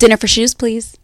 Dinner for shoes, please.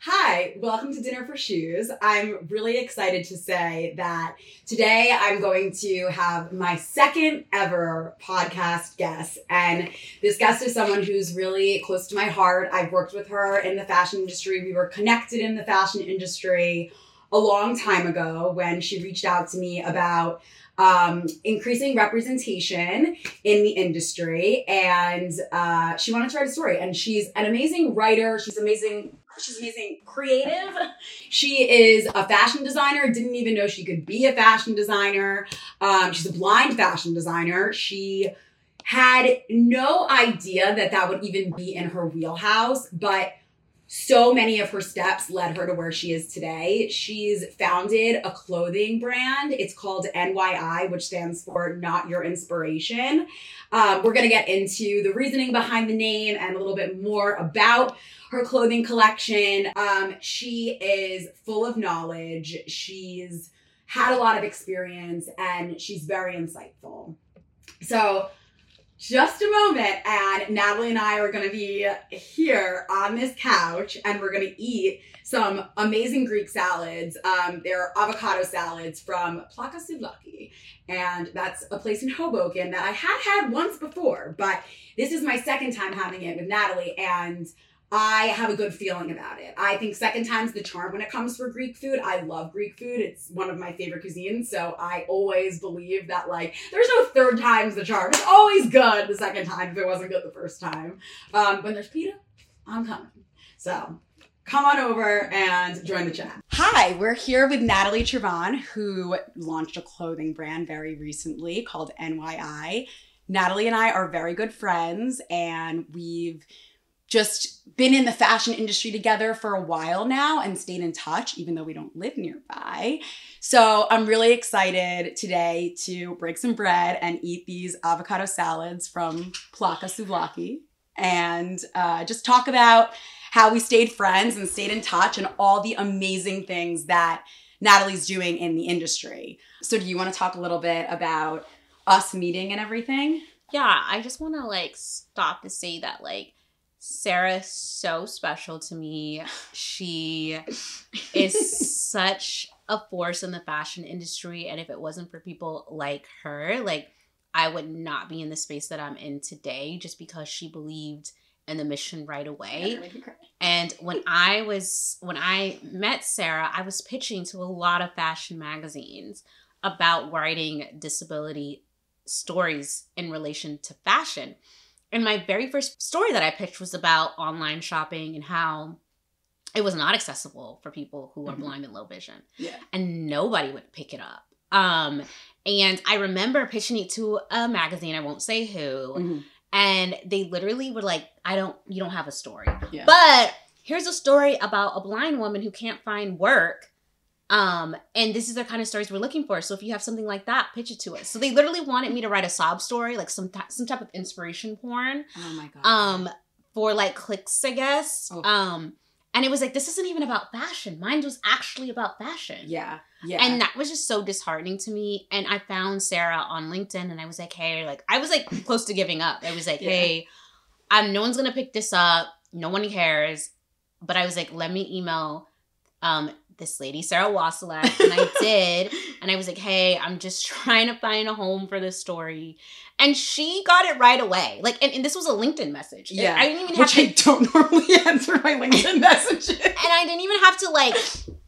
Hi, welcome to Dinner for Shoes. I'm really excited to say that today I'm going to have my second ever podcast guest. And this guest is someone who's really close to my heart. I've worked with her in the fashion industry. We were connected in the fashion industry a long time ago when she reached out to me about um, increasing representation in the industry. And uh, she wanted to write a story. And she's an amazing writer. She's amazing. She's amazing creative. She is a fashion designer. Didn't even know she could be a fashion designer. Um, she's a blind fashion designer. She had no idea that that would even be in her wheelhouse, but so many of her steps led her to where she is today. She's founded a clothing brand. It's called NYI, which stands for Not Your Inspiration. Um, we're going to get into the reasoning behind the name and a little bit more about her clothing collection. Um, she is full of knowledge. She's had a lot of experience and she's very insightful. So, just a moment, and Natalie and I are going to be here on this couch, and we're going to eat some amazing Greek salads. Um, they're avocado salads from Plaka Souvlaki, and that's a place in Hoboken that I had had once before, but this is my second time having it with Natalie, and I have a good feeling about it. I think second time's the charm when it comes for Greek food. I love Greek food. It's one of my favorite cuisines. So I always believe that like there's no third time's the charm. It's always good the second time if it wasn't good the first time. Um, when there's pita, I'm coming. So come on over and join the chat. Hi, we're here with Natalie Trevonne, who launched a clothing brand very recently called NYI. Natalie and I are very good friends, and we've just been in the fashion industry together for a while now and stayed in touch, even though we don't live nearby. So I'm really excited today to break some bread and eat these avocado salads from Plaka Souvlaki and uh, just talk about how we stayed friends and stayed in touch and all the amazing things that Natalie's doing in the industry. So, do you want to talk a little bit about us meeting and everything? Yeah, I just want to like stop to say that like Sarah's so special to me. She is such a force in the fashion industry. And if it wasn't for people like her, like I would not be in the space that I'm in today just because she believed in the mission right away. And when I was when I met Sarah, I was pitching to a lot of fashion magazines about writing disability stories in relation to fashion. And my very first story that I pitched was about online shopping and how it was not accessible for people who are mm-hmm. blind and low vision. Yeah. And nobody would pick it up. Um, and I remember pitching it to a magazine, I won't say who, mm-hmm. and they literally were like, I don't, you don't have a story. Yeah. But here's a story about a blind woman who can't find work um, and this is the kind of stories we're looking for. So if you have something like that, pitch it to us. So they literally wanted me to write a sob story, like some t- some type of inspiration porn. Oh my god. Um, for like clicks, I guess. Oh. Um, and it was like this isn't even about fashion. Mine was actually about fashion. Yeah. Yeah. And that was just so disheartening to me. And I found Sarah on LinkedIn and I was like, hey, like I was like close to giving up. I was like, yeah. hey, I'm no one's gonna pick this up. No one cares. But I was like, let me email um this lady, Sarah Wasilak, and I did. And I was like, hey, I'm just trying to find a home for this story. And she got it right away. Like, and, and this was a LinkedIn message. Yeah. I didn't even have Which to, I don't normally answer my LinkedIn messages. And I didn't even have to like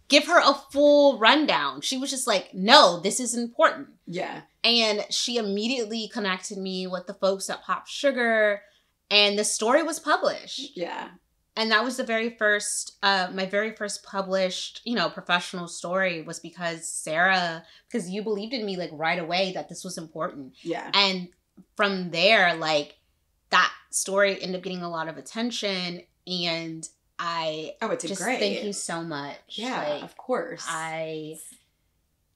give her a full rundown. She was just like, no, this is important. Yeah. And she immediately connected me with the folks at Pop Sugar. And the story was published. Yeah and that was the very first uh my very first published you know professional story was because sarah because you believed in me like right away that this was important. Yeah. And from there like that story ended up getting a lot of attention and i oh it's just great. thank you so much. Yeah like, of course. I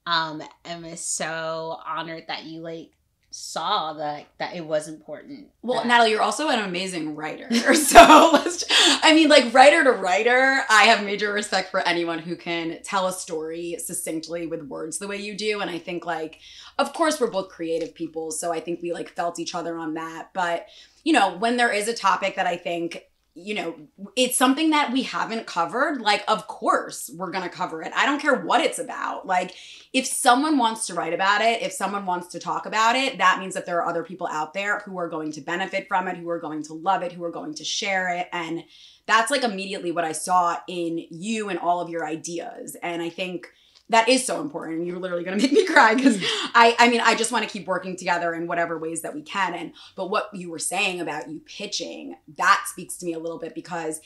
um am so honored that you like saw that that it was important. Well, that- Natalie, you're also an amazing writer. so let's I mean, like writer to writer, I have major respect for anyone who can tell a story succinctly with words the way you do. And I think like, of course, we're both creative people, so I think we like felt each other on that. But you know, when there is a topic that I think you know, it's something that we haven't covered. Like, of course, we're going to cover it. I don't care what it's about. Like, if someone wants to write about it, if someone wants to talk about it, that means that there are other people out there who are going to benefit from it, who are going to love it, who are going to share it. And that's like immediately what I saw in you and all of your ideas. And I think that is so important. You're literally going to make me cry because mm. I, I mean, I just want to keep working together in whatever ways that we can. And, but what you were saying about you pitching, that speaks to me a little bit because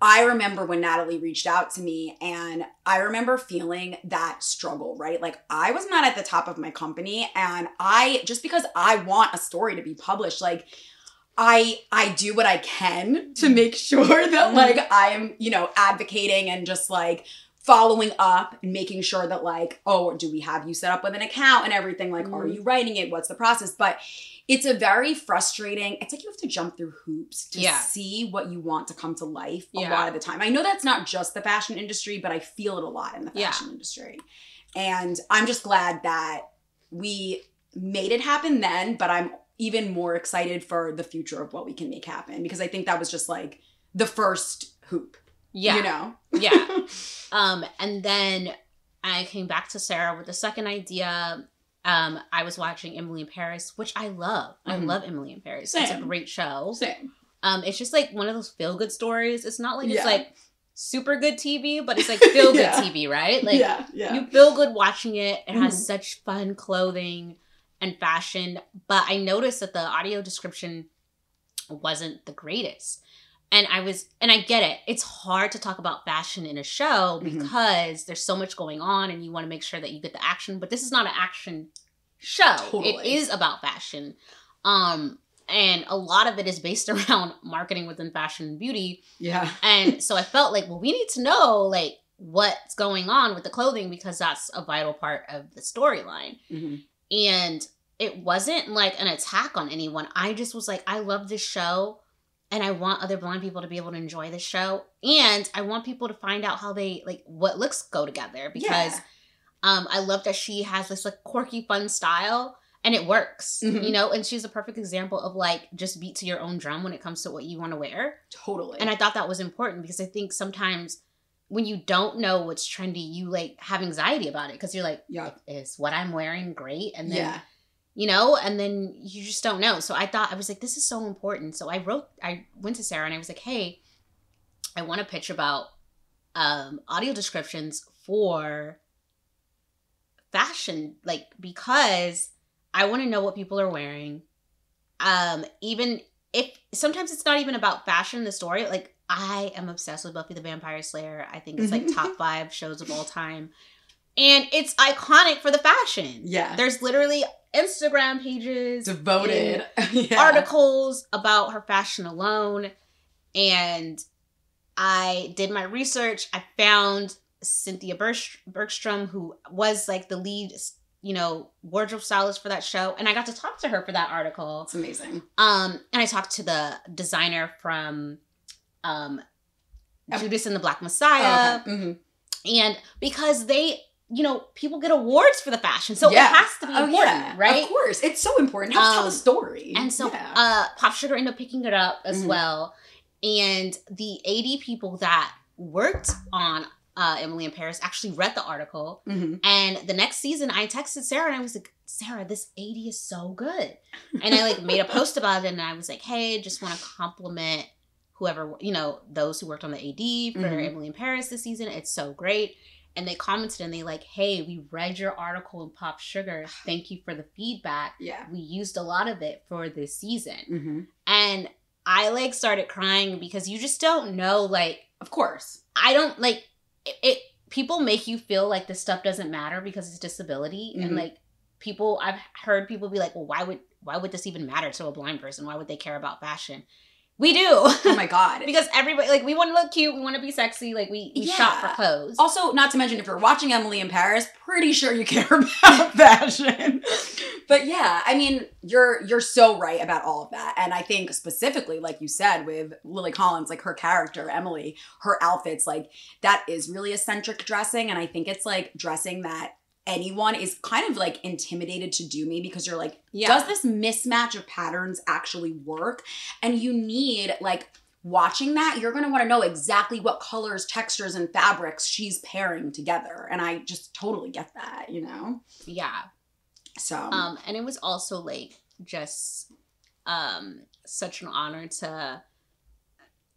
I remember when Natalie reached out to me and I remember feeling that struggle, right? Like I was not at the top of my company and I just because I want a story to be published, like I I do what I can to mm. make sure that mm. like I am, you know, advocating and just like following up and making sure that like oh do we have you set up with an account and everything like mm-hmm. are you writing it what's the process but it's a very frustrating it's like you have to jump through hoops to yeah. see what you want to come to life a yeah. lot of the time i know that's not just the fashion industry but i feel it a lot in the fashion yeah. industry and i'm just glad that we made it happen then but i'm even more excited for the future of what we can make happen because i think that was just like the first hoop yeah. You know? yeah. Um, and then I came back to Sarah with the second idea. Um, I was watching Emily in Paris, which I love. Mm-hmm. I love Emily in Paris. Same. It's a great show. Same. Um, it's just like one of those feel good stories. It's not like yeah. it's like super good TV, but it's like feel good yeah. TV, right? Like yeah, yeah. you feel good watching it. It mm-hmm. has such fun clothing and fashion. But I noticed that the audio description wasn't the greatest and I was, and I get it. It's hard to talk about fashion in a show mm-hmm. because mm-hmm. there's so much going on and you want to make sure that you get the action. But this is not an action show. Totally. It is about fashion. Um, and a lot of it is based around marketing within fashion and beauty. Yeah. and so I felt like, well, we need to know like what's going on with the clothing because that's a vital part of the storyline. Mm-hmm. And it wasn't like an attack on anyone. I just was like, I love this show and I want other blind people to be able to enjoy the show. And I want people to find out how they like what looks go together because yeah. um I love that she has this like quirky fun style and it works. Mm-hmm. You know, and she's a perfect example of like just beat to your own drum when it comes to what you want to wear. Totally. And I thought that was important because I think sometimes when you don't know what's trendy, you like have anxiety about it because you're like, yeah, is what I'm wearing great? And then yeah you know and then you just don't know. So i thought i was like this is so important. So i wrote i went to sarah and i was like hey i want to pitch about um, audio descriptions for fashion like because i want to know what people are wearing. Um even if sometimes it's not even about fashion the story. Like i am obsessed with buffy the vampire slayer. I think it's like top five shows of all time. And it's iconic for the fashion. Yeah. There's literally Instagram pages devoted yeah. articles about her fashion alone. And I did my research. I found Cynthia Bergstrom, who was like the lead, you know, wardrobe stylist for that show. And I got to talk to her for that article. It's amazing. Um, and I talked to the designer from um Judas and the Black Messiah. Oh, okay. mm-hmm. And because they you know, people get awards for the fashion. So yeah. it has to be oh, important, yeah. right? Of course. It's so important. It helps um, tell the story. And so yeah. uh Pop Sugar ended up picking it up as mm-hmm. well. And the AD people that worked on uh, Emily in Paris actually read the article. Mm-hmm. And the next season I texted Sarah and I was like, Sarah, this AD is so good. And I like made a post about it and I was like, hey, just want to compliment whoever, you know, those who worked on the AD for mm-hmm. Emily in Paris this season. It's so great and they commented and they like, hey, we read your article in Pop Sugar. Thank you for the feedback. Yeah. We used a lot of it for this season. Mm-hmm. And I like started crying because you just don't know, like, of course. I don't like it, it people make you feel like this stuff doesn't matter because it's disability. Mm-hmm. And like people I've heard people be like, well, why would why would this even matter to a blind person? Why would they care about fashion? We do. Oh my god. because everybody like we want to look cute, we want to be sexy, like we, we yeah. shop for clothes. Also, not to mention if you're watching Emily in Paris, pretty sure you care about fashion. but yeah, I mean, you're you're so right about all of that. And I think specifically like you said with Lily Collins, like her character, Emily, her outfits like that is really eccentric dressing and I think it's like dressing that anyone is kind of like intimidated to do me because you're like, yeah. does this mismatch of patterns actually work? And you need like watching that, you're gonna want to know exactly what colors, textures, and fabrics she's pairing together. And I just totally get that, you know? Yeah. So Um, and it was also like just um such an honor to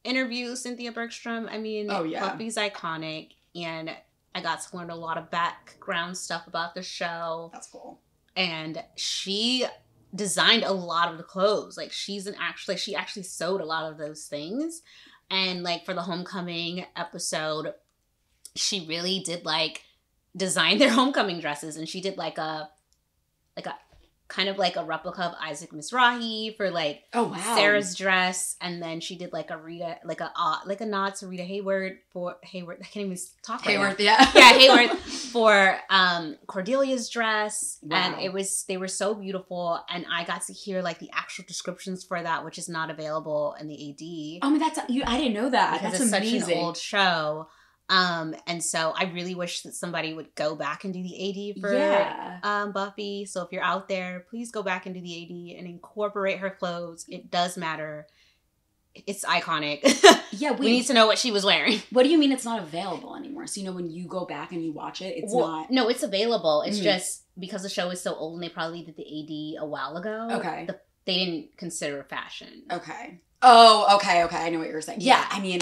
interview Cynthia Bergstrom. I mean, Oh, yeah. Buffy's iconic, and I got to learn a lot of background stuff about the show. that's cool. And she designed a lot of the clothes. Like she's an actually she actually sewed a lot of those things. And like for the homecoming episode, she really did like design their homecoming dresses and she did like a like a kind of like a replica of Isaac Mizrahi for like Oh wow. Sarah's dress, and then she did like a Rita, like a uh, like a nod to Rita Hayward for Hayward. I can't even talk. right. Hayworth, yeah. yeah, Hayward for um Cordelia's dress, and it was they were so beautiful, and I got to hear like the actual descriptions for that, which is not available in the AD Oh, that's you. I didn't know that. because That's it's amazing. such an old show. Um, and so I really wish that somebody would go back and do the AD for yeah. um, Buffy. So if you're out there, please go back and do the AD and incorporate her clothes. It does matter. It's iconic. Yeah. we need to know what she was wearing. What do you mean it's not available anymore? So you know when you go back and you watch it, it's Well, not. No, it's available. It's Mhm. just because the show is so old and they probably did the AD a while ago. Okay. the- they didn't consider fashion. Okay. Oh, okay, okay. I know what you're saying. Yeah. I mean,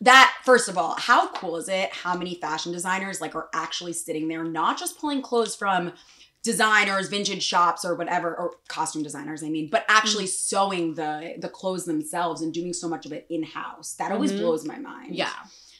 that first of all, how cool is it? How many fashion designers like are actually sitting there, not just pulling clothes from designers, vintage shops, or whatever, or costume designers. I mean, but actually sewing the the clothes themselves and doing so much of it in house. That always Mhm. blows my mind. Yeah.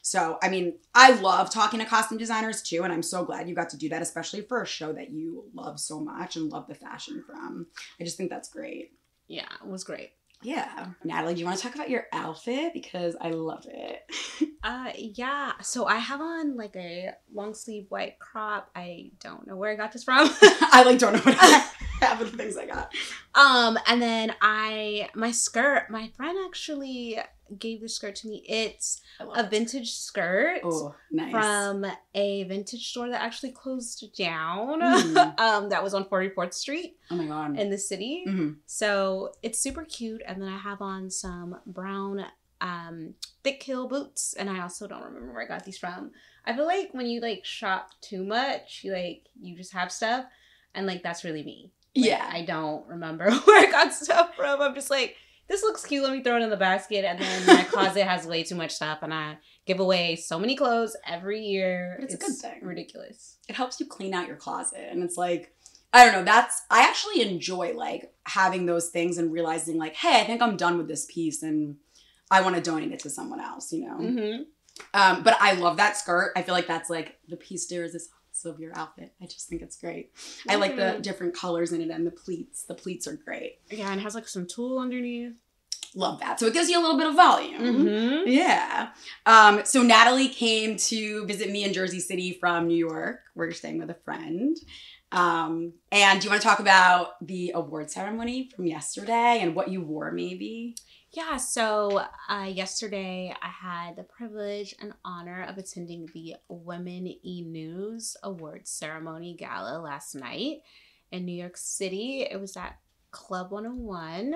So, I mean, I love talking to costume designers too, and I'm so glad you got to do that, especially for a show that you love so much and love the fashion from. I just think that's great. Yeah, it was great. Yeah. Natalie, do you want to talk about your outfit? Because I love it. Uh yeah. So I have on like a long sleeve white crop. I don't know where I got this from. I like don't know what I have of the things I got. um and then I my skirt, my friend actually gave this skirt to me. It's a vintage skirt. Oh, nice. from a vintage store that actually closed down. Mm. um, that was on 44th Street oh my god. in the city. Mhm. So it's super cute. And then I have on some brown um thick heel boots. And I also don't remember where I got these from. I feel like when you like shop too much, you like you just have stuff. And like that's really me. Yeah. I don't remember where I got stuff from. I'm just like, this looks cute. Let me throw it in the basket. And then my closet has way too much stuff, and I give away so many clothes every year. But it's a good thing. Ridiculous. it helps you clean out your closet and it's like i don't know that's i actually enjoy like having those things and realizing like hey i think i'm done with this piece and i want to donate it to someone else you know Mm-hmm. um but i love that skirt i feel like that's like the piece de resistance of your outfit i just think it's great i like the different colors in it and the pleats the pleats are great Yeah, and it has like some tulle underneath. love that so it gives you a little bit of volume Mm-hmm. Yeah. Um, so Natalie came to visit me in Jersey City from New York. We're staying with a friend. Um, and do you want to talk about the award ceremony from yesterday and what you wore, maybe? Yeah, so uh, yesterday I had the privilege and honor of attending the Women E News Awards ceremony gala last night in New York City. It was at Club 101,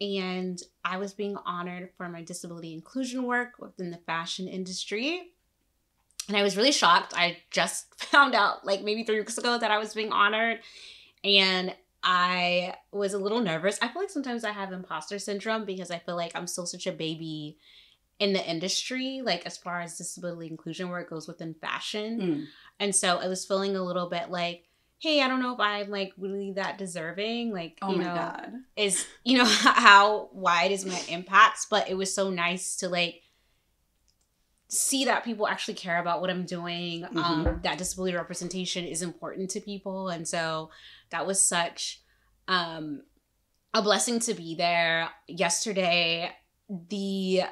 and I was being honored for my disability inclusion work within the fashion industry. And I was really shocked. I just found out like maybe three weeks ago that I was being honored. And I was a little nervous. I feel like sometimes I have imposter syndrome because I feel like I'm still such a baby in the industry, like as far as disability inclusion work goes within fashion. Mm. And so I was feeling a little bit like, hey, I don't know if I'm like really that deserving. Like, Oh you my know, God. is, you know, how wide is my impacts? But it was so nice to like see that people actually care about what I'm doing. Um, that disability representation is important to people. And so that was such um a blessing to be there. Yesterday, the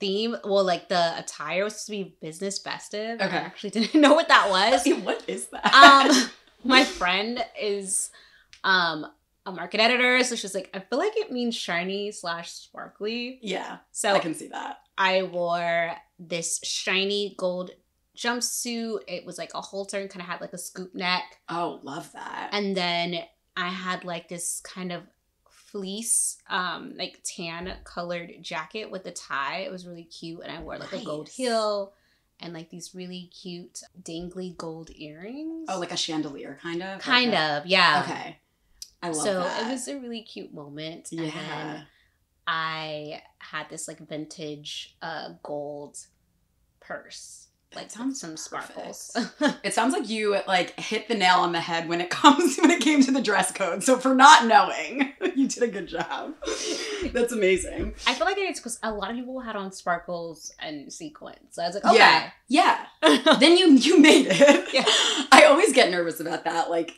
theme, well, like the attire was supposed to be business festive. Okay. I actually didn't know what that was. what is that? um my friend is um a market editor, so she's like, I feel like it means shiny slash sparkly. yeah, So I can see that. I wore this shiny gold jumpsuit. It was like a halter and kind of had like a scoop neck. Oh, love that. And then I had like this kind of fleece, um, like tan colored jacket with a tie. It was really cute, and I wore like a gold heel and like these really cute dangly gold earrings. Oh, like a chandelier, kind of. kind Like of, yeah. Okay. I love so that. it was a really cute moment. And Yeah. I had this like vintage uh gold purse. Like with sounds some perfect. sparkles. It sounds like you like hit the nail on the head when it comes when it came to the dress code. So for not knowing, you did a good job. That's amazing. I feel like it's because a lot of people had on sparkles and sequins. So I was like, okay. Yeah. Yeah. then you you made it. Yeah. I always get nervous about that, like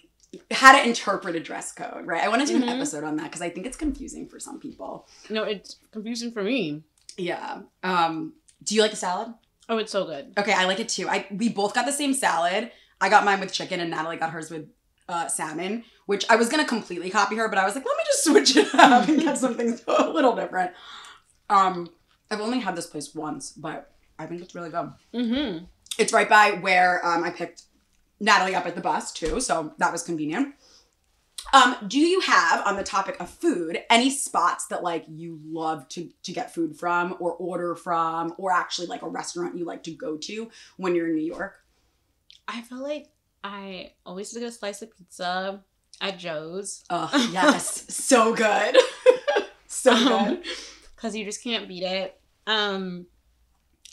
how to interpret a dress code, right? I want to do Mhm. an episode on that because I think it's confusing for some people. no, it's confusing for me. Yeah. Um, do you like the salad? Oh, it's so good. Okay, I like it too. I we both got the same salad. I got mine with chicken, and Natalie got hers with uh, salmon. Which I was gonna completely copy her, but I was like, let me just switch it up and get something a little different. Um, I've only had this place once, but I think it's really good. Mm-hmm. It's right by where um, I picked Natalie up at the bus too, so that was convenient. Um, do you have on the topic of food any spots that like you love to to get food from or order from or actually like a restaurant you like to go to when you're in New York? I feel like I always get a slice of pizza at Joe's Oh, yes. so good. so Um, good. because you just can't beat it. Um,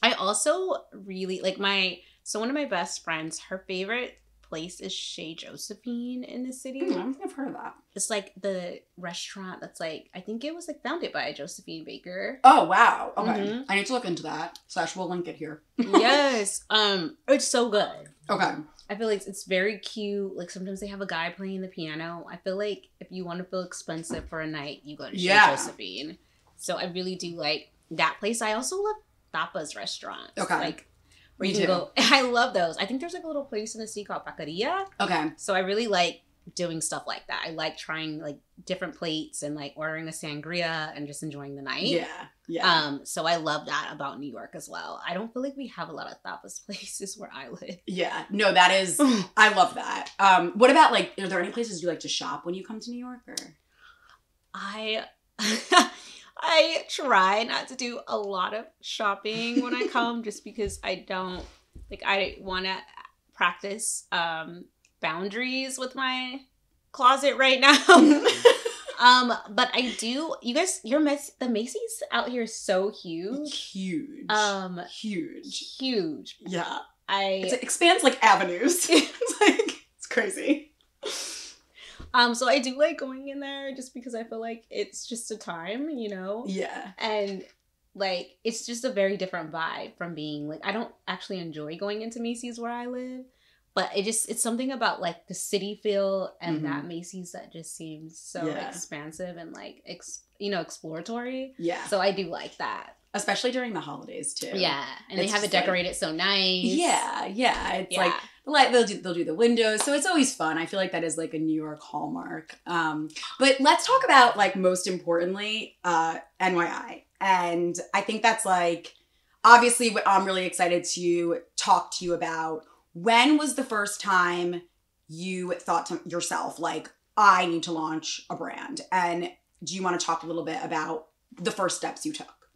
I also really like my so one of my best friends. Her favorite place is Chez Josephine in the city. Hmm, I don't think I've heard of that. It's like the restaurant that's like I think it was like founded by Josephine Baker. Oh wow. Okay. Mhm. I need to look into that. Slash we'll link it here. yes, um, it's so good. Okay. I feel like it's very cute. Like sometimes they have a guy playing the piano. I feel like if you want to feel expensive for a night, you go to Chez Yeah. Josephine. So I really do like that place. I also love Tapa's restaurant. Okay. Like where you can go. I love those. I think there's like a little place in the city called Boqueria. Okay. So I really like doing stuff like that. I like trying like different plates and like ordering a sangria and just enjoying the night. Yeah. Yeah. Um, so I love that about New York as well. I don't feel like we have a lot of tapas places where I live. yeah. No, that is I love that. Um, what about like are there any places you like to shop when you come to New York or I I try not to do a lot of shopping when I come just because I don't like I want to practice um boundaries with my closet right now. um but I do you guys your Mac- the Macy's out here is so huge. huge. Um huge. huge. Yeah. I it expands like avenues. it's like it's crazy. Um so I do like going in there just because I feel like it's just a time, you know. Yeah. and like it's just a very different vibe from being like I don't actually enjoy going into Macy's where I live, but it just it's something about like the city feel and that Macy's that just seems so Mm-hmm. Yeah. expansive and like ex- you know exploratory. Yeah. So I do like that. Especially during the holidays too. Yeah, and It's they have it just like- decorated so nice. Yeah, yeah. It's yeah. like like they'll do they'll do the windows, so it's always fun. I feel like that is like a New York hallmark. Um, but let's talk about like most importantly, uh, NYI, and I think that's like obviously what I'm really excited to talk to you about. When was the first time you thought to yourself like I need to launch a brand? And do you want to talk a little bit about the first steps you took?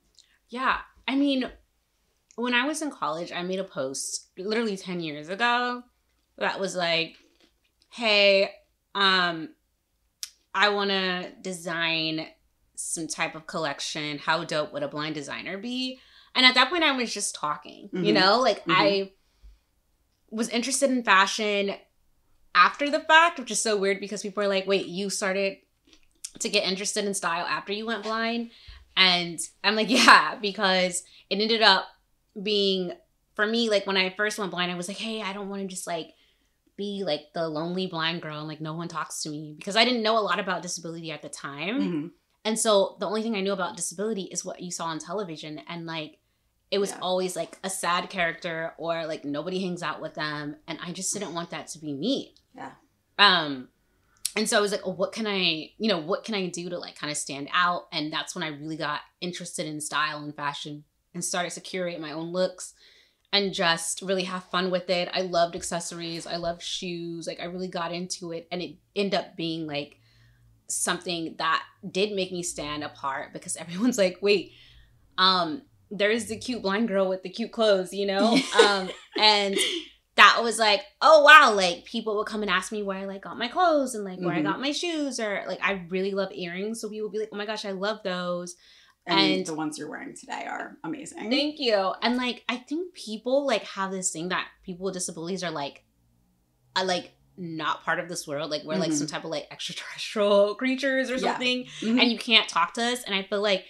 Yeah. I mean, when I was in college, I made a post literally 10 years ago that was like, hey, um, I want to design some type of collection. How dope would a blind designer be? And at that point, I was just talking, you Mhm. know, like Mhm. I was interested in fashion after the fact, which is so weird because people are like, wait, you started to get interested in style after you went blind? And I'm like, yeah, because it ended up being for me, like when I first went blind, I was like, hey, I don't want to just like be like the lonely blind girl and like no one talks to me because I didn't know a lot about disability at the time. Mhm. And so the only thing I knew about disability is what you saw on television. And like, it was Yeah. always like a sad character or like nobody hangs out with them. And I just didn't want that to be me. Yeah. Um, and so I was like, oh, what can I, you know, what can I do to like kind of stand out? And that's when I really got interested in style and fashion and started to curate my own looks and just really have fun with it. I loved accessories. I loved shoes. Like I really got into it and it ended up being like something that did make me stand apart because everyone's like, wait, um, there's the cute blind girl with the cute clothes, you know? um, and that was like, oh wow, like people would come and ask me where I like got my clothes and like where I Mhm. got my shoes or like I really love earrings. So people would be like, oh my gosh, I love those. And, And- the ones you're wearing today are amazing. Thank you. And like I think people like have this thing that people with disabilities are like are like not part of this world. Like we're like Mhm. some type of like extraterrestrial creatures or Yeah. something. Mhm. And you can't talk to us. And I feel like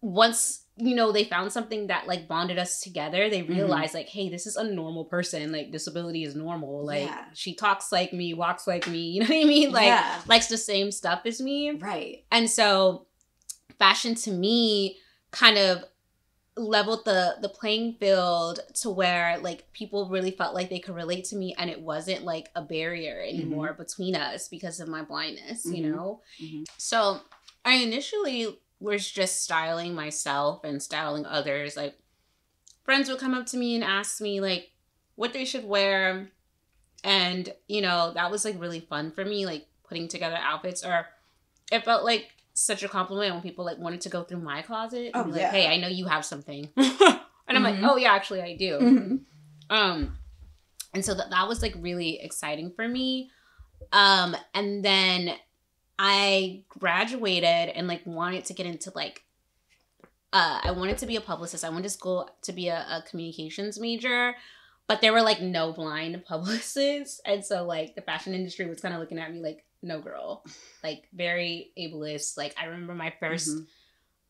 once you know they found something that like bonded us together, they Mm-hmm. realized like, hey, this is a normal person. Like disability is normal. Like Yeah. she talks like me, walks like me. You know what I mean? Like yeah. likes the same stuff as me. Right. And so fashion to me kind of leveled the the playing field to where like people really felt like they could relate to me and it wasn't like a barrier anymore between us because of my blindness, you Mhm. know? Mhm. So I initially was just styling myself and styling others. Like friends would come up to me and ask me like what they should wear. And, you know, that was like really fun for me, like putting together outfits or it felt like such a compliment when people like wanted to go through my closet and Oh, be like, yeah. hey, I know you have something. and I'm like, Mhm. oh yeah, actually I do. Mhm. Um, and so that that was like really exciting for me. Um, and then I graduated and like wanted to get into like uh I wanted to be a publicist. I wanted to school to be a, a communications major, but there were like no blind publicists. And so like the fashion industry was kind of looking at me like, no girl. Like very ableist. Like I remember my 1st Mhm.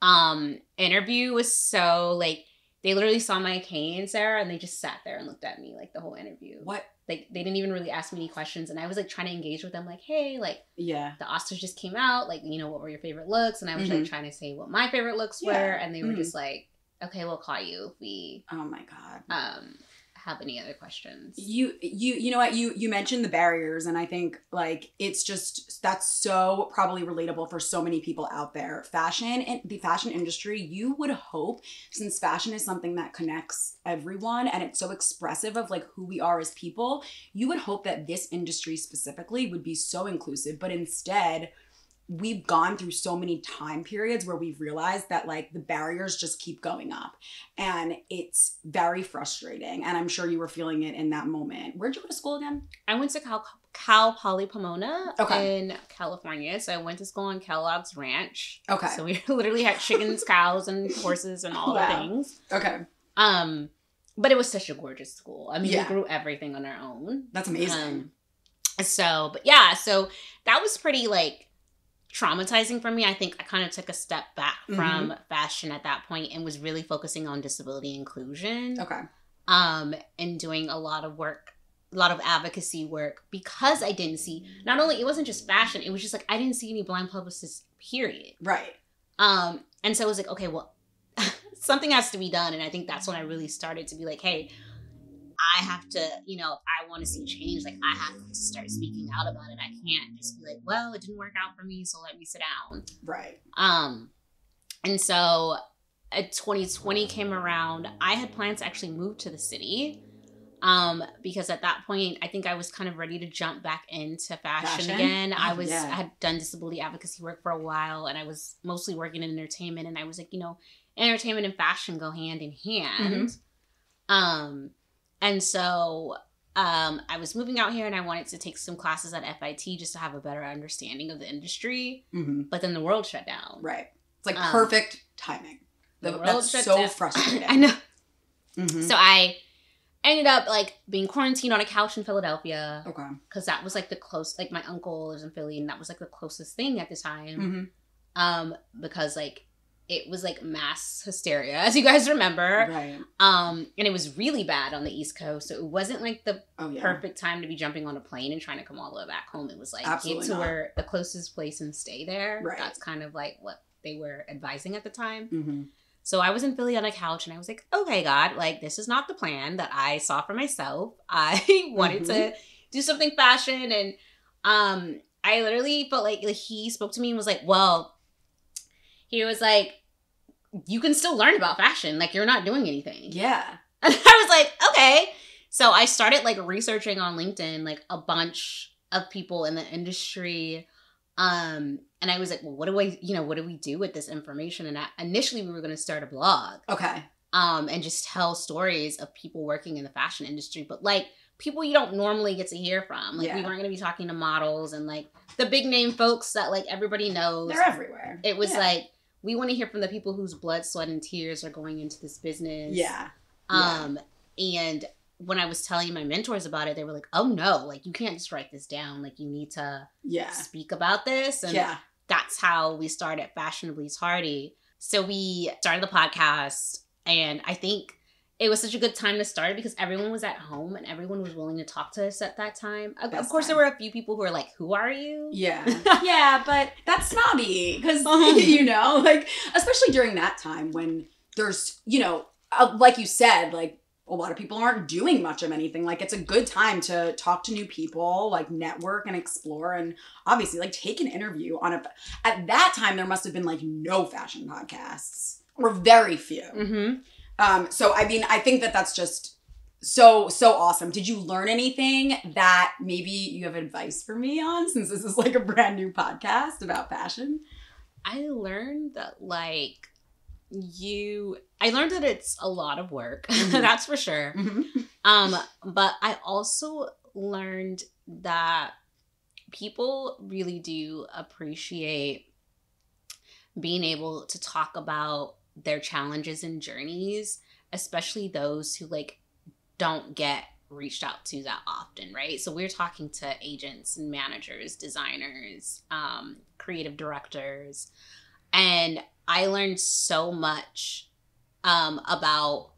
um interview was so like they literally saw my cane, Sarah, and they just sat there and looked at me like the whole interview. What? Like they didn't even really ask me any questions, and I was like trying to engage with them, like, "Hey, like Yeah. the Oscars just came out, like you know what were your favorite looks?" And I was like Mhm. trying to say what my favorite looks were, and they were Mhm. just like, "Okay, we'll call you if we Oh my god. um have any other questions." you you you know what you you mentioned the barriers and i think like it's just that's so probably relatable for so many people out there fashion and the fashion industry you would hope since fashion is something that connects everyone and it's so expressive of like who we are as people you would hope that this industry specifically would be so inclusive but instead we've gone through so many time periods where we've realized that like the barriers just keep going up and it's very frustrating and i'm sure you were feeling it in that moment where'd you go to school again I went to Cal Cal Poly Pomona Okay. in California, so I went to school on Kellogg's Ranch. okay So we literally had chickens, cows, and horses, and all Wow. the things. okay Um, but it was such a gorgeous school. I mean, Yeah. we grew everything on our own. that's amazing Um, so, but yeah, so that was pretty like traumatizing for me. I think I kind of took a step back Mm-hmm. from fashion at that point and was really focusing on disability inclusion. okay Um, and doing a lot of work, a lot of advocacy work because I didn't see. Not only it wasn't just fashion, it was just like I didn't see any blind publicists. Period. right Um, and so it was like, okay, well, something has to be done. And I think that's when I really started to be like, hey, I have to, you know, if I want to see change, like I have to start speaking out about it. I can't just be like, well, it didn't work out for me, so let me sit down. right Um, and so uh, 2020 came around. I had plans to actually move to the city. Um, because at that point, I think I was kind of ready to jump back into fashion, Fashion? again. I Oh, was yeah. I had done disability advocacy work for a while, and I was mostly working in entertainment. And I was like, you know, entertainment and fashion go hand in hand. Mm-hmm. Um, and so um, I was moving out here, and I wanted to take some classes at FIT just to have a better understanding of the industry. hmm But then the world shut down. right it's like Um, perfect timing the Th- world that's shut so down. frustrating I know. Mhm. So I ended up like being quarantined on a couch in Philadelphia okay because that was like the close. Like my uncle lives in Philly, and that was like the closest thing at the time. hmm Um, because like it was like mass hysteria, as you guys remember. right Um, and it was really bad on the East Coast, so it wasn't like the oh yeah perfect time to be jumping on a plane and trying to come all the way back home. It was like Absolutely get to where the closest place and stay there. Right. That's kind of like what they were advising at the time. hmm So I was in Philly on a couch and I was like, okay, God, like this is not the plan that I saw for myself. I wanted to do something fashion and um I literally felt like, like he spoke to me and was like, well, he was like, you can still learn about fashion. Like you're not doing anything. yeah And I was like, okay. So I started like researching on LinkedIn like a bunch of people in the industry Um, and I was like, well, what do I, you know, what do we do with this information? And I, initially, we were going to start a blog, Okay. um, and just tell stories of people working in the fashion industry, but like people you don't normally get to hear from. Like we weren't going to be talking to models and like the big name folks that like everybody knows. They're everywhere. it was Yeah. like we want to hear from the people whose blood, sweat, and tears are going into this business. Yeah. Um, and when I was telling my mentors about it, they were like, "Oh no, like you can't just write this down. Like you need to Yeah. speak about this." And Yeah. that's how we started Fashionably Tardy. So we started the podcast, and I think it was such a good time to start because everyone was at home and everyone was willing to talk to us at that time. Of, of course, time. there were a few people who were like, "Who are you?" Yeah. yeah, but that's snobby because, Um. you know, like, especially during that time when there's, you know, uh, like you said, like, a lot of people aren't doing much of anything. Like, it's a good time to talk to new people, like, network and explore. And obviously, like, take an interview on a. At that time, there must have been, like, no fashion podcasts or very few. Mm-hmm. Um, so I mean, I think that that's just so so awesome. Did you learn anything that maybe you have advice for me on since this is like a brand new podcast about fashion? I learned that like you I learned that it's a lot of work. Mhm. That's for sure. Mhm. Um but I also learned that people really do appreciate being able to talk about their challenges and journeys, especially those who like don't get reached out to that often, right? So we're talking to agents and managers, designers, um, creative directors, and I learned so much um, about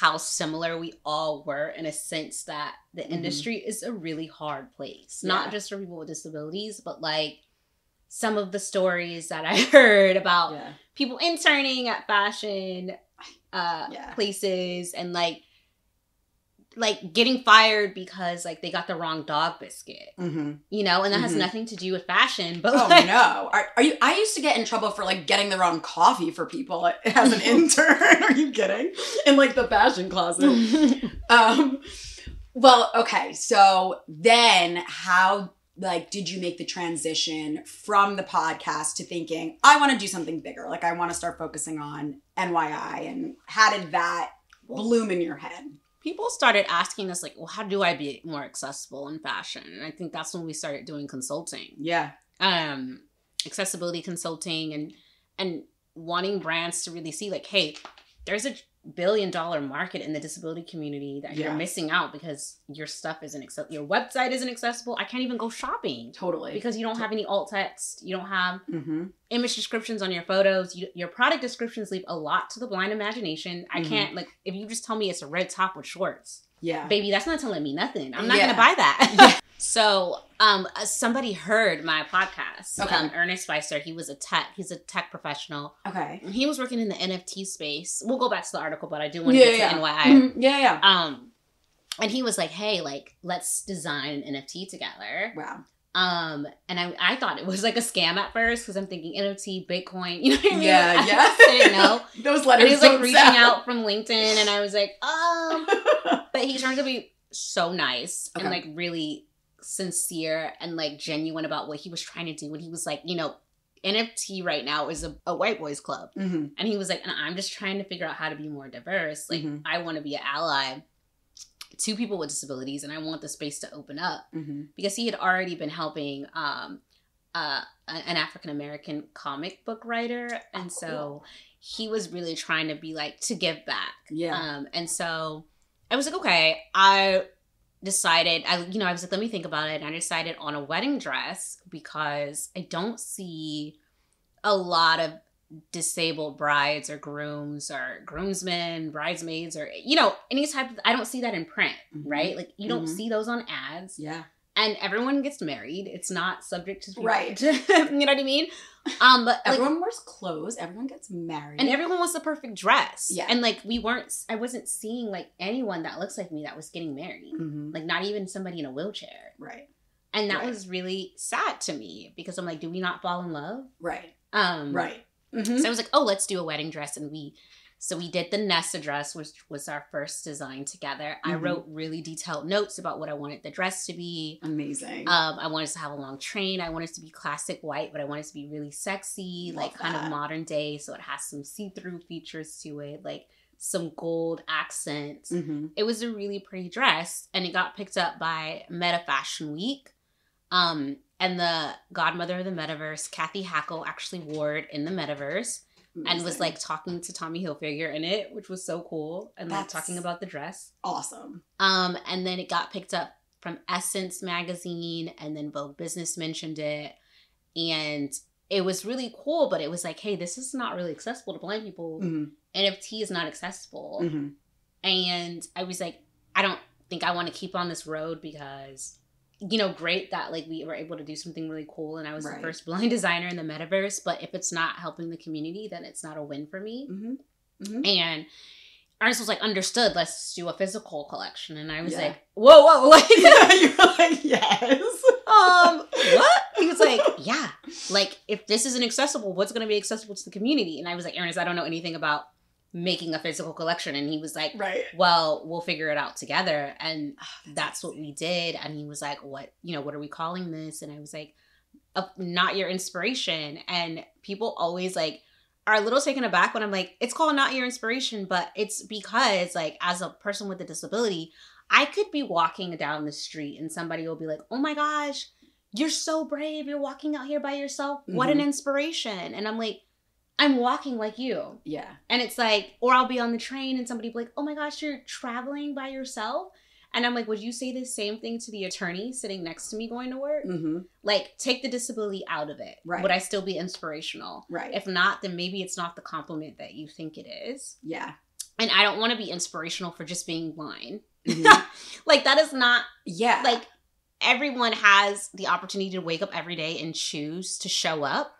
how similar we all were in a sense that the Mhm. industry is a really hard place, Yeah. not just for people with disabilities, but like some of the stories that I heard about Yeah. people interning at fashion uh Yeah. places and like like getting fired because like they got the wrong dog biscuit hmm you know and that has Mhm. nothing to do with fashion but Oh like no! Are, are you? I used to get in trouble for like getting the wrong coffee for people as an intern. are you kidding? In like the fashion closet. Um, well, okay. So then how like did you make the transition from the podcast to thinking I want to do something bigger? Like I want to start focusing on NYI and how did that bloom in your head? people started asking us like well how do i be more accessible in fashion and i think that's when we started doing consulting Yeah. um accessibility consulting and and wanting brands to really see like hey there's a billion dollar market in the disability community that Yeah. you're missing out because your stuff isn't accessible your website isn't accessible i can't even go shopping Totally. because you don't have any alt text you don't have mm-hmm. image descriptions on your photos you, your product descriptions leave a lot to the blind imagination i Mhm. can't like if you just tell me it's a red top with shorts Yeah. baby that's not telling me nothing i'm not Yeah. gonna buy that Yeah. So um uh, somebody heard my podcast Okay. um ernest Weiser, he was a tech he's a tech professional Okay. he was working in the nft space we'll go back to the article but i do want to Yeah, get yeah. to nyi Mhm. Yeah. Yeah. um and he was like hey like let's design an nft together Wow. um and i i thought it was like a scam at first because i'm thinking nft bitcoin you know what i mean Yeah. Like, Yeah. i didn't know Those and letters. he was like reaching sound- out from linkedin and i was like um but he turned to be so nice and like really sincere and like genuine about what he was trying to do. And he was like, you know, NFT right now is a, a white boys club. hmm And he was like, and I'm just trying to figure out how to be more diverse. Like, Mhm. I want to be an ally to people with disabilities and I want the space to open up hmm because he had already been helping um, uh, an African American comic book writer. And Oh, so cool. he was really trying to be like, to give back. Yeah. Um, and so I was like, okay, I decided, I, you know, I was like, let me think about it. And I decided on a wedding dress because I don't see a lot of disabled brides or grooms or groomsmen, bridesmaids, or, you know, any type of, I don't see that in print, Mhm. right? Like, you don't Mhm. see those on ads. yeah. And everyone gets married. It's not subject to. Right. you know what I mean? Um, but like, Everyone wears clothes. Everyone gets married. and everyone wants the perfect dress. Yeah. And like we weren't I wasn't seeing like anyone that looks like me that was getting married. Mhm. Like not even somebody in a wheelchair. Right. And that Right. was really sad to me because I'm like, do we not fall in love? Right. Um Right. Mhm. So I was like, oh, let's do a wedding dress and we So we did the Nessa dress, which was our first design together. I Mhm. wrote really detailed notes about what I wanted the dress to be. Amazing. Um, I wanted to have a long train. I wanted it to be classic white, but I wanted it to be really sexy, Love like kind of modern day. So it has some see-through features to it, like some gold accents. hmm It was a really pretty dress, and it got picked up by Meta Fashion Week. Um, and the godmother of the metaverse, Cathy Hackl, actually wore it in the metaverse and was like talking to Tommy Hilfiger in it, which was so cool, and like talking about the dress. awesome. Um, and then it got picked up from Essence magazine, and then Vogue Business mentioned it, and it was really cool. But it was like, hey, this is not really accessible to blind people. hmm NFT is not accessible, hmm and I was like, I don't think I want to keep on this road because. You know, great that like we were able to do something really cool, and I was Right. the first blind designer in the metaverse. But if it's not helping the community, then it's not a win for me. hmm hmm And Ernest was like, understood, let's do a physical collection. And I was Yeah. like, whoa, whoa, like, You're like, yes. um, what? He was like, yeah, like if this isn't accessible, what's going to be accessible to the community? And I was like, Ernest, I don't know anything about making a physical collection. And he was like, Right. well, we'll figure it out together. And Oh, that's what we did. And he was like, what, you know, what are we calling this? And I was like, not your inspiration. And people always like, are a little taken aback when I'm like, it's called not your inspiration, but it's because like as a person with a disability, I could be walking down the street and somebody will be like, "Oh my gosh, you're so brave. You're walking out here by yourself. What an Mhm. inspiration." And I'm like, I'm walking like you. Yeah. And it's like, or I'll be on the train and somebody be like, "Oh my gosh, you're traveling by yourself." And I'm like, "Would you say the same thing to the attorney sitting next to me going to work?" hmm Like, take the disability out of it. Right. Would I still be inspirational? Right. If not, then maybe it's not the compliment that you think it is. yeah. And I don't want to be inspirational for just being blind. Mhm. Like that is not yeah. like everyone has the opportunity to wake up every day and choose to show up.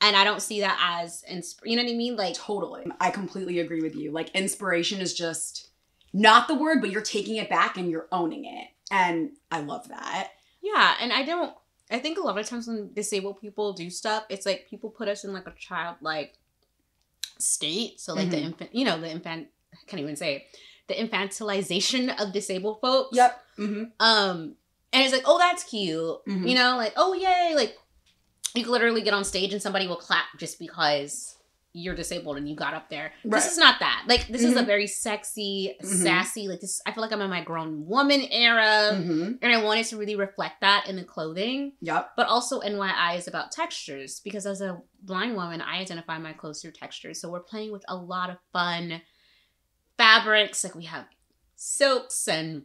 And I don't see that as insp- you know what I mean? Like Totally. I completely agree with you. Like inspiration is just not the word, but you're taking it back and you're owning it. And I love that. yeah, and I don't I think a lot of times when disabled people do stuff, it's like people put us in like a childlike state. So like the Mhm. infant, you know, the infant I can't even say it. The infantilization of disabled folks. Yep. hmm Um, and it's like, oh, that's cute. Mhm. You know, like, oh, yay. Like, you could literally get on stage and somebody will clap just because you're disabled and you got up there. Right. This is not that. Like, this is a Mhm. very sexy, Mhm. sassy, like, this. I feel like I'm in my grown woman era. hmm And I wanted to really reflect that in the clothing. Yep. But also, NYI is about textures because as a blind woman, I identify my clothes through textures. So we're playing with a lot of fun fabrics. Like we have silks and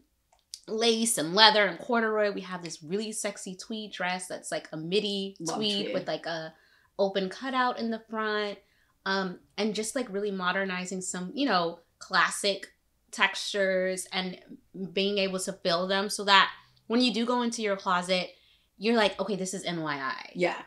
lace and leather and corduroy. We have this really sexy tweed dress that's like a midi Love tweed, with like a open cutout in the front. Um, and just like really modernizing some, you know, classic textures and being able to fill them so that when you do go into your closet, you're like, okay, this is NYI. Yeah.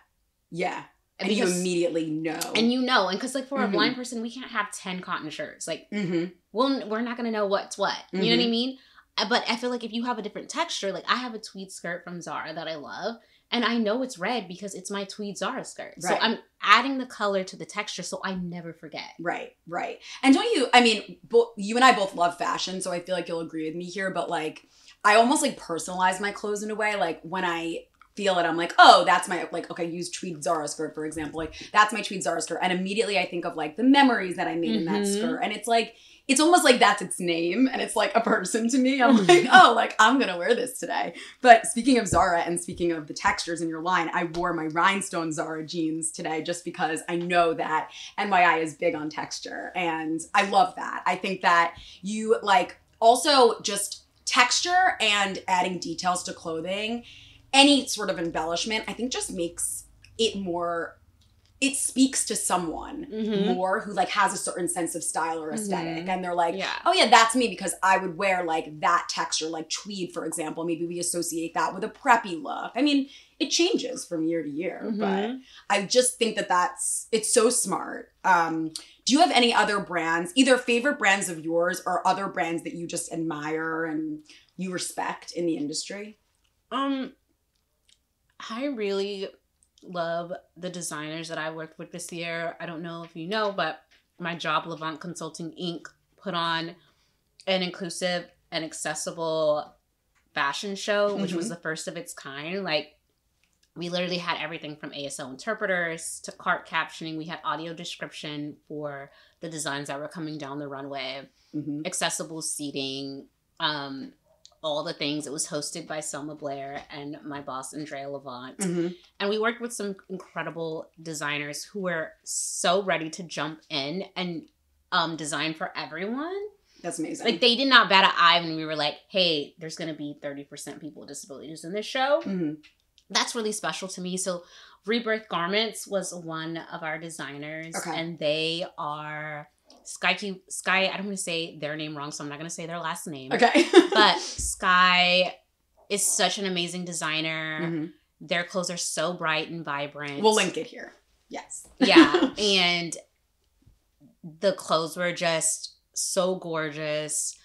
Yeah. And you Because- immediately know. and you know, and because like for a Mhm. blind person, we can't have ten cotton shirts. Like, mm-hmm. we'll we're not gonna know what's what. You know what I Mhm. mean? But I feel like if you have a different texture, like I have a tweed skirt from Zara that I love, and I know it's red because it's my tweed Zara skirt. So I'm adding the color to the texture, so I never forget. Right, right. And don't you, I mean, bo- you and I both love fashion, so I feel like you'll agree with me here, but like, I almost like personalize my clothes in a way. Like, when I feel it, I'm like, oh, that's my, like, okay, use tweed Zara skirt, for example. Like, that's my tweed Zara skirt. And immediately I think of like the memories that I made in that Mhm. skirt. And it's like, it's almost like that's its name and it's like a person to me. I'm Mhm. like, oh, like I'm gonna wear this today. But speaking of Zara and speaking of the textures in your line, I wore my rhinestone Zara jeans today just because I know that NYI is big on texture and I love that. I think that you like also just texture and adding details to clothing, any sort of embellishment, I think just makes it more it speaks to someone Mhm. more who like has a certain sense of style or esthetic Mhm. and they're like Yeah. oh yeah that's me because i would wear like that texture like tweed for example maybe we associate that with a preppy look i mean it changes from year to year but Mhm. i just think that that's it's so smart um do you have any other brands either favorite brands of yours or other brands that you just admire and you respect in the industry Um, I really love the designers that I worked with this year. I don't know if you know, but my job, Lavant Consulting Inc., put on an inclusive and accessible fashion show, which was Mhm. the first of its kind. Like, we literally had everything from ASL interpreters to CART captioning. We had audio description for the designs that were coming down the runway, Mhm. accessible seating, um, all the things. It was hosted by Selma Blair and my boss, Andrea Lavant. Mhm. And we worked with some incredible designers who were so ready to jump in and um, design for everyone. That's amazing. Like they did not bat an eye when we were like, "Hey, there's going to be thirty percent people with disabilities in this show." Mhm. That's really special to me. So, Rebirth Garments was one of our designers, Okay. and they are Sky. Q- Sky. I don't want to say their name wrong, so I'm not going to say their last name. Okay. But Sky is such an amazing designer. Mhm. Their clothes are so bright and vibrant. We'll link it here. Yes. yeah and the clothes were just so gorgeous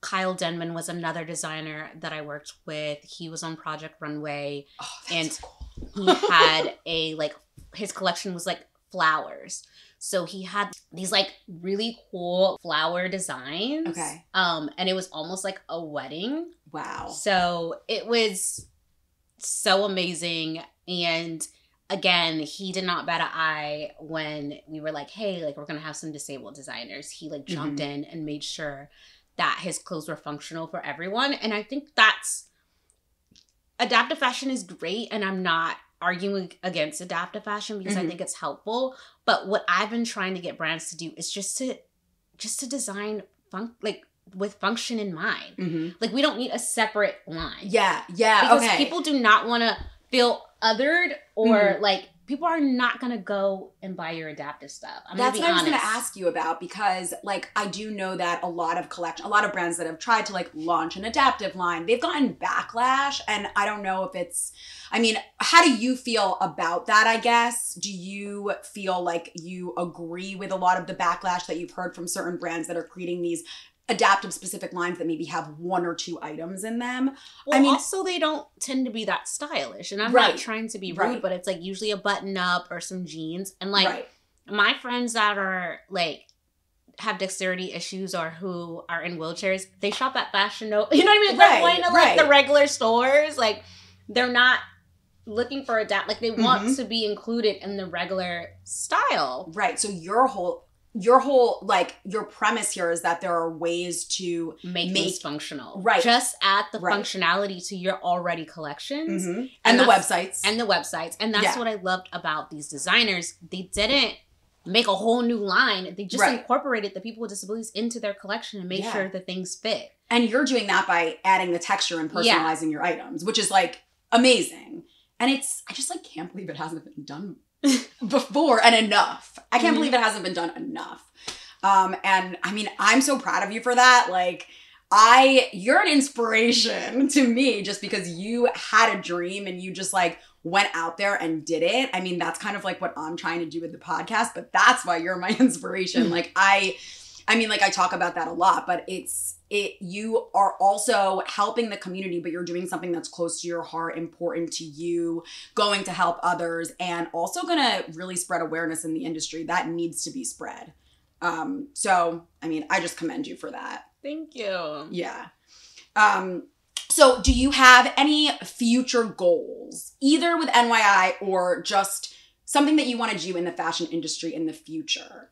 kyle denman was another designer that i worked with he was on project runway Oh, And- so cool. he had a like his collection was like flowers so he had these like really cool flower designs Okay. um and it was almost like a wedding Wow. so it was so amazing. And again, he did not bat an eye when we were like, hey, like we're gonna have some disabled designers. He like jumped in and made sure that his clothes were functional for everyone. And I think that's adaptive fashion is great, and I'm not arguing against adaptive fashion because I Mhm. think it's helpful. But what I've been trying to get brands to do is just to just to design fun like with function in mind. hmm Like we don't need a separate line. Yeah. Yeah. Because okay. people do not want to feel othered or Mhm. like people are not gonna go and buy your adaptive stuff. I'm That's gonna what be I was going to ask you about because, like, I do know that a lot of collection, a lot of brands that have tried to like launch an adaptive line, they've gotten backlash, and I don't know if it's. I mean, how do you feel about that? I guess. Do you feel like you agree with a lot of the backlash that you've heard from certain brands that are creating these adaptive specific lines that maybe have one or two items in them? Well, I mean- also they don't tend to be that stylish, and I'm Right. not trying to be rude, Right. but it's like usually a button up or some jeans, and like right. my friends that are like have dexterity issues or who are in wheelchairs, they shop at Fashion Nova. You know what I mean? They're going to like the regular stores. Like they're not looking for adapt. Like they want Mhm. to be included in the regular style. Right. So your whole your whole like your premise here is that there are ways to Make, Make- things functional. Right. Just add the Right. functionality to your already collections mm-hmm. and, And the websites and the websites. And that's Yeah. what I loved about these designers. They didn't make a whole new line. They just Right. incorporated the people with disabilities into their collection and made Yeah. sure the things fit. And you're doing that by adding the texture and Yeah. personalizing your items, which is like amazing. And it's I just like can't believe it hasn't been done before and enough. I can't Mhm. believe it hasn't been done enough. Um and I mean, I'm so proud of you for that. Like I you're an inspiration to me just because you had a dream and you just like went out there and did it. I mean, that's kind of like what I'm trying to do with the podcast, but that's why you're my inspiration. like I I mean, like I talk about that a lot, but it's it you are also helping the community, but you're doing something that's close to your heart, important to you, going to help others, and also gonna really spread awareness in the industry that needs to be spread. Um, so I mean, I just commend you for that. Thank you. Yeah. Um, so do you have any future goals, either with NYI or just something that you want to do in the fashion industry in the future?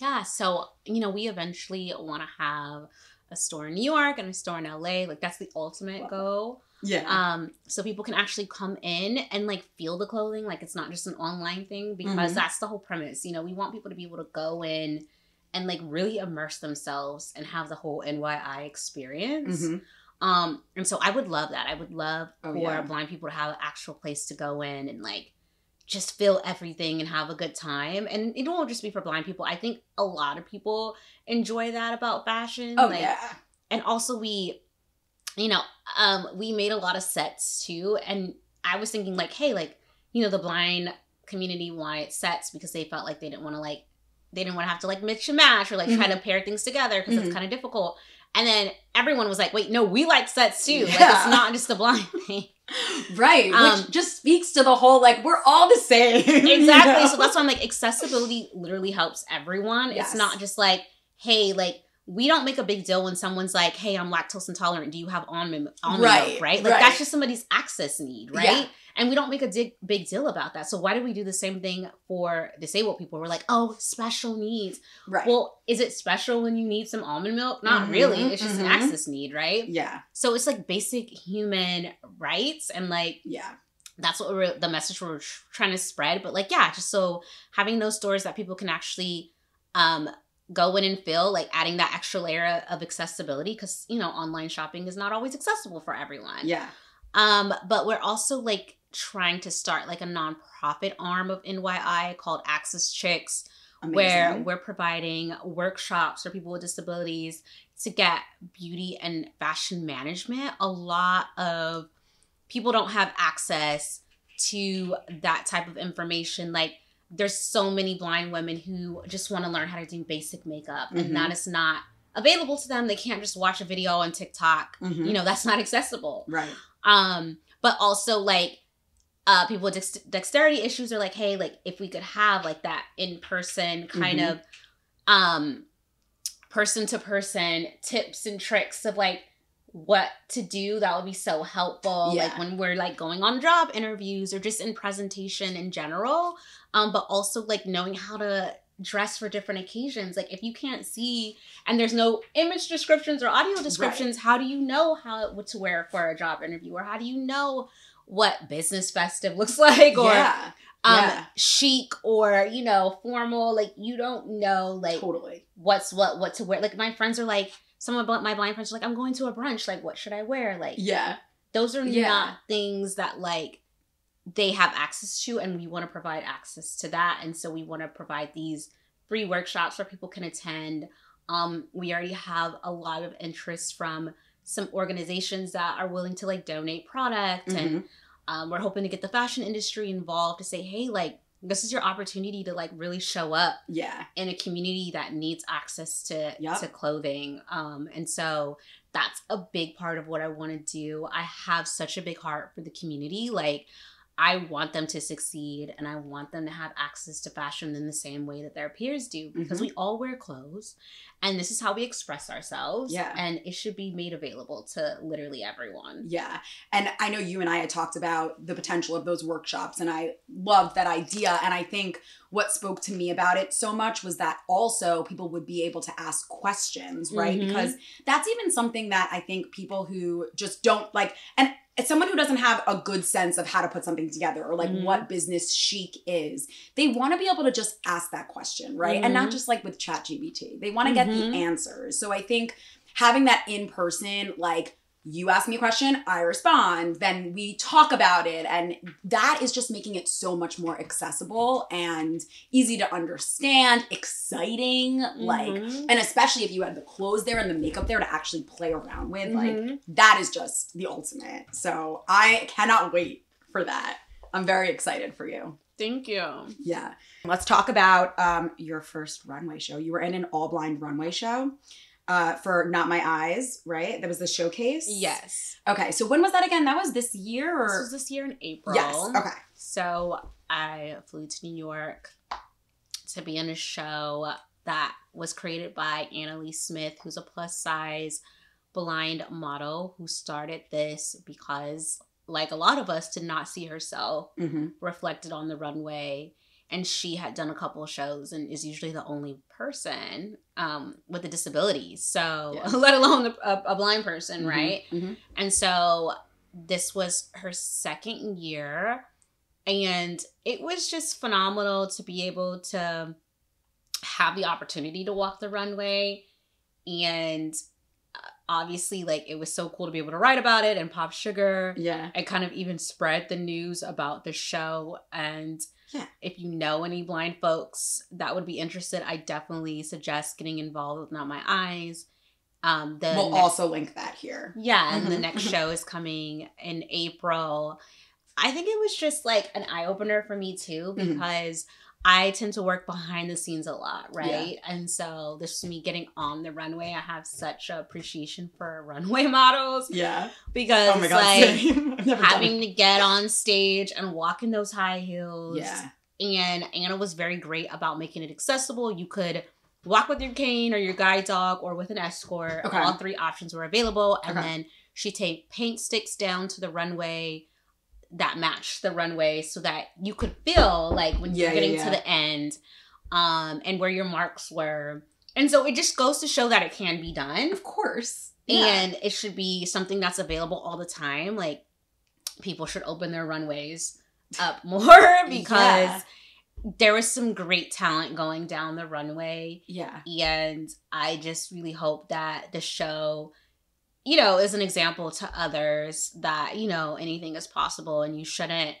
Yeah, so you know, we eventually want to have a store in New York and a store in LA. Like that's the ultimate Love goal. Yeah. Um, so people can actually come in and like feel the clothing, like it's not just an online thing, because Mhm. that's the whole premise. You know, we want people to be able to go in and like really immerse themselves and have the whole NYI experience. Mhm. Um, and so I would love that. I would love Oh, for yeah. blind people to have an actual place to go in and like just feel everything and have a good time. And it won't just be for blind people. I think a lot of people enjoy that about fashion. Oh like, yeah. and also we you know um we made a lot of sets too and i was thinking like hey like you know the blind community wanted sets because they felt like they didn't want to like they didn't want to have to like mix and match or like try to pair things together because Mhm. it's kind of difficult and then everyone was like wait no we like sets too like it's not just a blind thing Right. Um, which just speaks to the whole like we're all the same. you exactly. know? So that's why I'm like, accessibility literally helps everyone. Yes. It's not just like, hey, like we don't make a big deal when someone's like, hey, I'm lactose intolerant. Do you have almond, almond Right, milk? Right. Like right. that's just somebody's access need, right? Yeah. And we don't make a dig- big deal about that. So why do we do the same thing for disabled people? We're like, oh, special needs. right. Well, is it special when you need some almond milk? Not Mhm, really. It's just mhm. an access need, right? yeah. So it's like basic human rights and like Yeah. that's what we're the message we're trying to spread but like yeah just so having those stores that people can actually um go in and feel like adding that extra layer of accessibility because you know online shopping is not always accessible for everyone Yeah. um but we're also like trying to start like a nonprofit arm of NYI called Access Chicks where we're providing workshops for people with disabilities to get beauty and fashion management. A lot of people don't have access to that type of information. Like, there's so many blind women who just want to learn how to do basic makeup, Mhm. and that is not available to them. They can't just watch a video on TikTok. Mhm. You know, that's not accessible Right. um but also like uh people with dex- dexterity issues are like hey like if we could have like that in person kind Mhm. of um person to person tips and tricks of like what to do that would be so helpful Yeah. like when we're like going on job interviews or just in presentation in general um but also like knowing how to dress for different occasions like if you can't see and there's no image descriptions or audio descriptions how do you know how what to wear for a job interview or how do you know what business festive looks like or yeah. um yeah. chic or you know formal like you don't know like totally. what's what what to wear like my friends are like some of my blind friends are like i'm going to a brunch like what should i wear like Yeah. those are Yeah. not things that like they have access to and we want to provide access to that and so we want to provide these free workshops where people can attend um we already have a lot of interest from some organizations that are willing to like donate product and Mhm. um, we're hoping to get the fashion industry involved to say hey like this is your opportunity to like really show up Yeah. in a community that needs access to Yep. to clothing um and so that's a big part of what i want to do i have such a big heart for the community like i want them to succeed and i want them to have access to fashion in the same way that their peers do because Mhm. we all wear clothes and this is how we express ourselves Yeah. and it should be made available to literally everyone Yeah. And I know you and I had talked about the potential of those workshops, and I loved that idea. And I think what spoke to me about it so much was that also people would be able to ask questions, right? Mhm. Because that's even something that I think people who just don't like, and someone who doesn't have a good sense of how to put something together or like Mhm. what business chic is, they want to be able to just ask that question, right? And not Mhm. just like with ChatGPT. They want to get Mhm. the answers. So I think having that in person, like you ask me a question, I respond, then we talk about it. And that is just making it so much more accessible and easy to understand, exciting. Like, Mhm. and especially if you had the clothes there and the makeup there to actually play around with, like, Mhm. that is just the ultimate. So I cannot wait for that. I'm very excited for you. thank you Yeah. Let's talk about um, your first runway show. You were in an all blind runway show uh, for Not My Eyes, right? That was the showcase? yes Okay. So when was that again? That was this year or? this was this year in april yes. Okay. So I flew to New York to be in a show that was created by Annalise Smith, who's a plus size blind model who started this because, like a lot of us, did not see herself Mm-hmm. reflected on the runway. And she had done a couple of shows and is usually the only person um, with a disability. So, Yeah. let alone a, a blind person, right? Mm-hmm. And so this was her second year. And it was just phenomenal to be able to have the opportunity to walk the runway. And obviously, like, it was so cool to be able to write about it and POPSUGAR Yeah. and kind of even spread the news about the show. And Yeah. if you know any blind folks that would be interested, I definitely suggest getting involved with Not My Eyes. Um, the We'll next- also link that here. yeah, and the Mhm, next show is coming in April. I think it was just like an eye opener for me too Mhm. because I tend to work behind the scenes a lot, right? And so this is me getting on the runway. I have such a appreciation for runway models Yeah. because Oh god. like same. I've never done having to get on stage and walk in those high heels. Yeah. And Anna was very great about making it accessible. You could walk with your cane or your guide dog or with an escort. Okay. All three options were available. And Okay. then she take paint sticks down to the runway that matched the runway so that you could feel like when Yeah, you're getting yeah, to the end um and where your marks were. And so it just goes to show that it can be done Of course. Yeah. and it should be something that's available all the time like people should open their runways up more because Yeah. there was some great talent going down the runway Yeah. and i just really hope that the show you know is an example to others that you know anything is possible and you shouldn't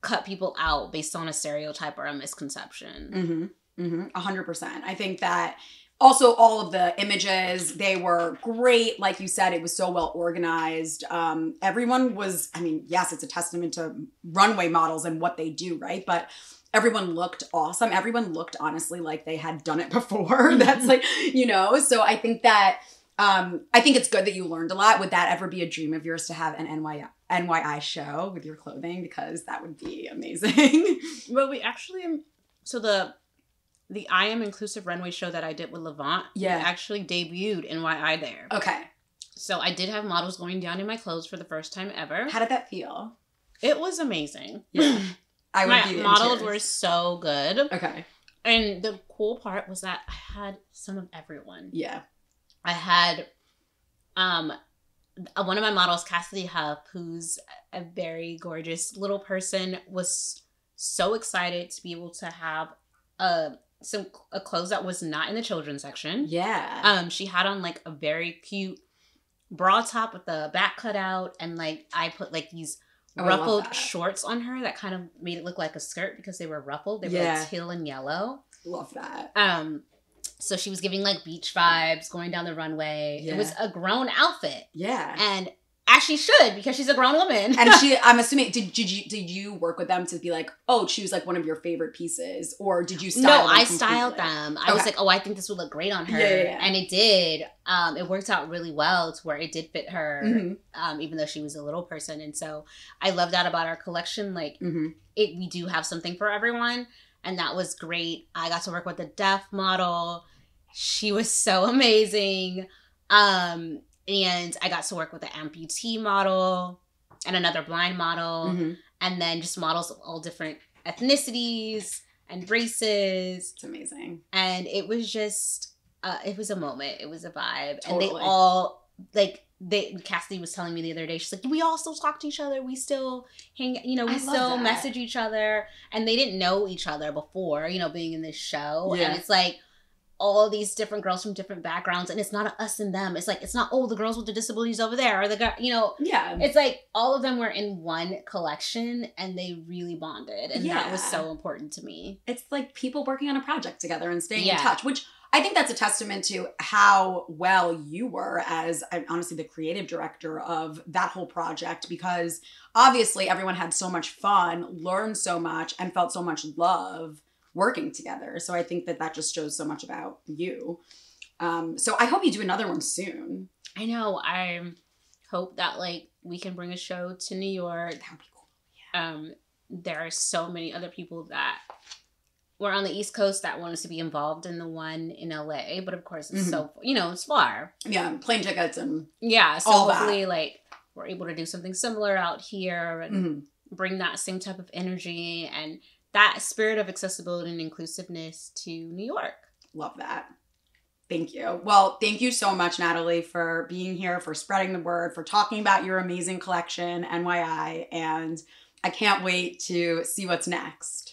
cut people out based on a stereotype or a misconception Mm-hmm. Mm-hmm. A hundred percent. I think that also all of the images they were great. Like you said, it was so well organized. Um, everyone was. I mean, yes, it's a testament to runway models and what they do, right? But everyone looked awesome. Everyone looked honestly like they had done it before. That's like you know. So I think that. Um, I think it's good that you learned a lot. Would that ever be a dream of yours to have an NY, NYI show with your clothing? Because that would be amazing. Well, we actually so the the I am inclusive runway show that I did with Lavant, we Yeah. actually debuted NYI there. okay. So I did have models going down in my clothes for the first time ever. How did that feel? It was amazing. Yeah. I would my models were so good, okay. and the cool part was that I had some of everyone. Yeah. I had um one of my models, Cassidy Huff, who's a very gorgeous little person, was so excited to be able to have a some a clothes that was not in the children's section. Yeah. Um, she had on like a very cute bra top with the back cut out, and like I put like these Oh, ruffled shorts on her that kind of made it look like a skirt because they were ruffled. They were Yeah. like teal and yellow. Love that. Um, so she was giving like beach vibes going down the runway. Yeah. It was a grown outfit, Yeah. and as she should because she's a grown woman. And she, I'm assuming, did, did you did you work with them to be like, oh, choose like one of your favorite pieces, or did you style? no, them I styled completely? them. I was like, oh, I think this would look great on her, Yeah, yeah, yeah. and it did. Um, it worked out really well to where it did fit her, Mhm. um, even though she was a little person. And so I love that about our collection. Like Mhm. it, we do have something for everyone, and that was great. I got to work with a deaf model. She was so amazing. Um, and I got to work with an amputee model and another blind model Mhm. and then just models of all different ethnicities and races It's amazing. and it was just uh, it was a moment it was a vibe and they all like they Cassidy was telling me the other day she's like we all still talk to each other we still hang you know we still that. message each other and they didn't know each other before you know being in this show Yeah. and it's like all these different girls from different backgrounds and it's not us and them it's like it's not oh the girls with the disabilities over there or the guy you know Yeah. it's like all of them were in one collection and they really bonded and that was so important to me it's like people working on a project together and staying Yeah. in touch, which I think that's a testament to how well you were as honestly the creative director of that whole project because obviously everyone had so much fun, learned so much, and felt so much love working together. So I think that that just shows so much about you. Um, so I hope you do another one soon. i know i hope that like we can bring a show to new york That would be cool. um there are so many other people that were on the east coast that wanted to be involved in the one in la but of course it's so you know it's far Yeah, plane tickets and yeah so All that. hopefully like we're able to do something similar out here and mhm. bring that same type of energy and that spirit of accessibility and inclusiveness to new york Love that. Thank you. Well, thank you so much, Natalie, for being here, for spreading the word, for talking about your amazing collection, NYI. And I can't wait to see what's next.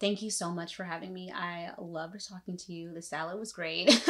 Thank you so much for having me. I loved talking to you. The salad was great.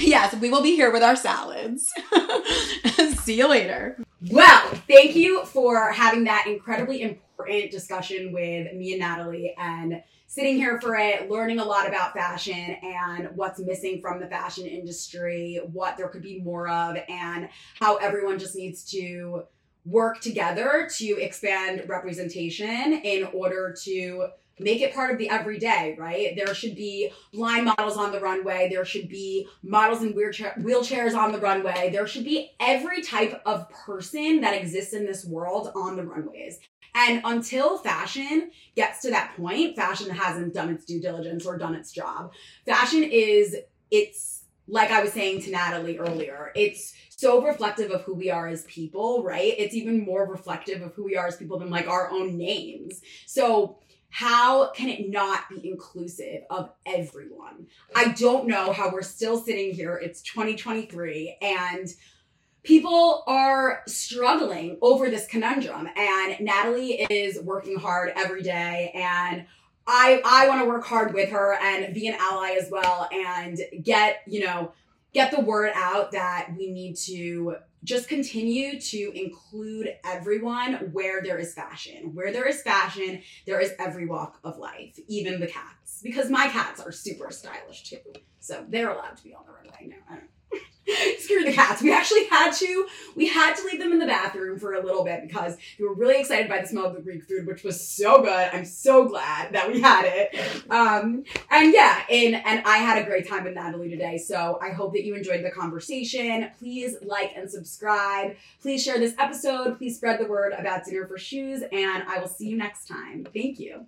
yes, we will be here with our salads. see you later. Well, thank you for having that incredibly important discussion with me and Natalie and sitting here for it, learning a lot about fashion and what's missing from the fashion industry, what there could be more of, and how everyone just needs to work together to expand representation in order to make it part of the everyday, right? There should be blind models on the runway. There should be models in wheelchair- wheelchairs on the runway. There should be every type of person that exists in this world on the runways. And until fashion gets to that point, fashion hasn't done its due diligence or done its job. Fashion is, it's like I was saying to Natalie earlier, it's so reflective of who we are as people, right? It's even more reflective of who we are as people than like our own names. So, how can it not be inclusive of everyone? I don't know how we're still sitting here. It's 2023 and people are struggling over this conundrum and Natalie is working hard every day and I I want to work hard with her and be an ally as well and get, you know, get the word out that we need to just continue to include everyone where there is fashion. Where there is fashion, there is every walk of life, even the cats. Because my cats are super stylish too. So they're allowed to be on the runway. No, I don't screw the cats. We actually had to, we had to leave them in the bathroom for a little bit because we were really excited by the smell of the Greek food, which was so good. I'm so glad that we had it. Um, and yeah, and, and I had a great time with Natalie today. So I hope that you enjoyed the conversation. Please like and subscribe. Please share this episode. Please spread the word about Dinner for Shoes. And I will see you next time. Thank you.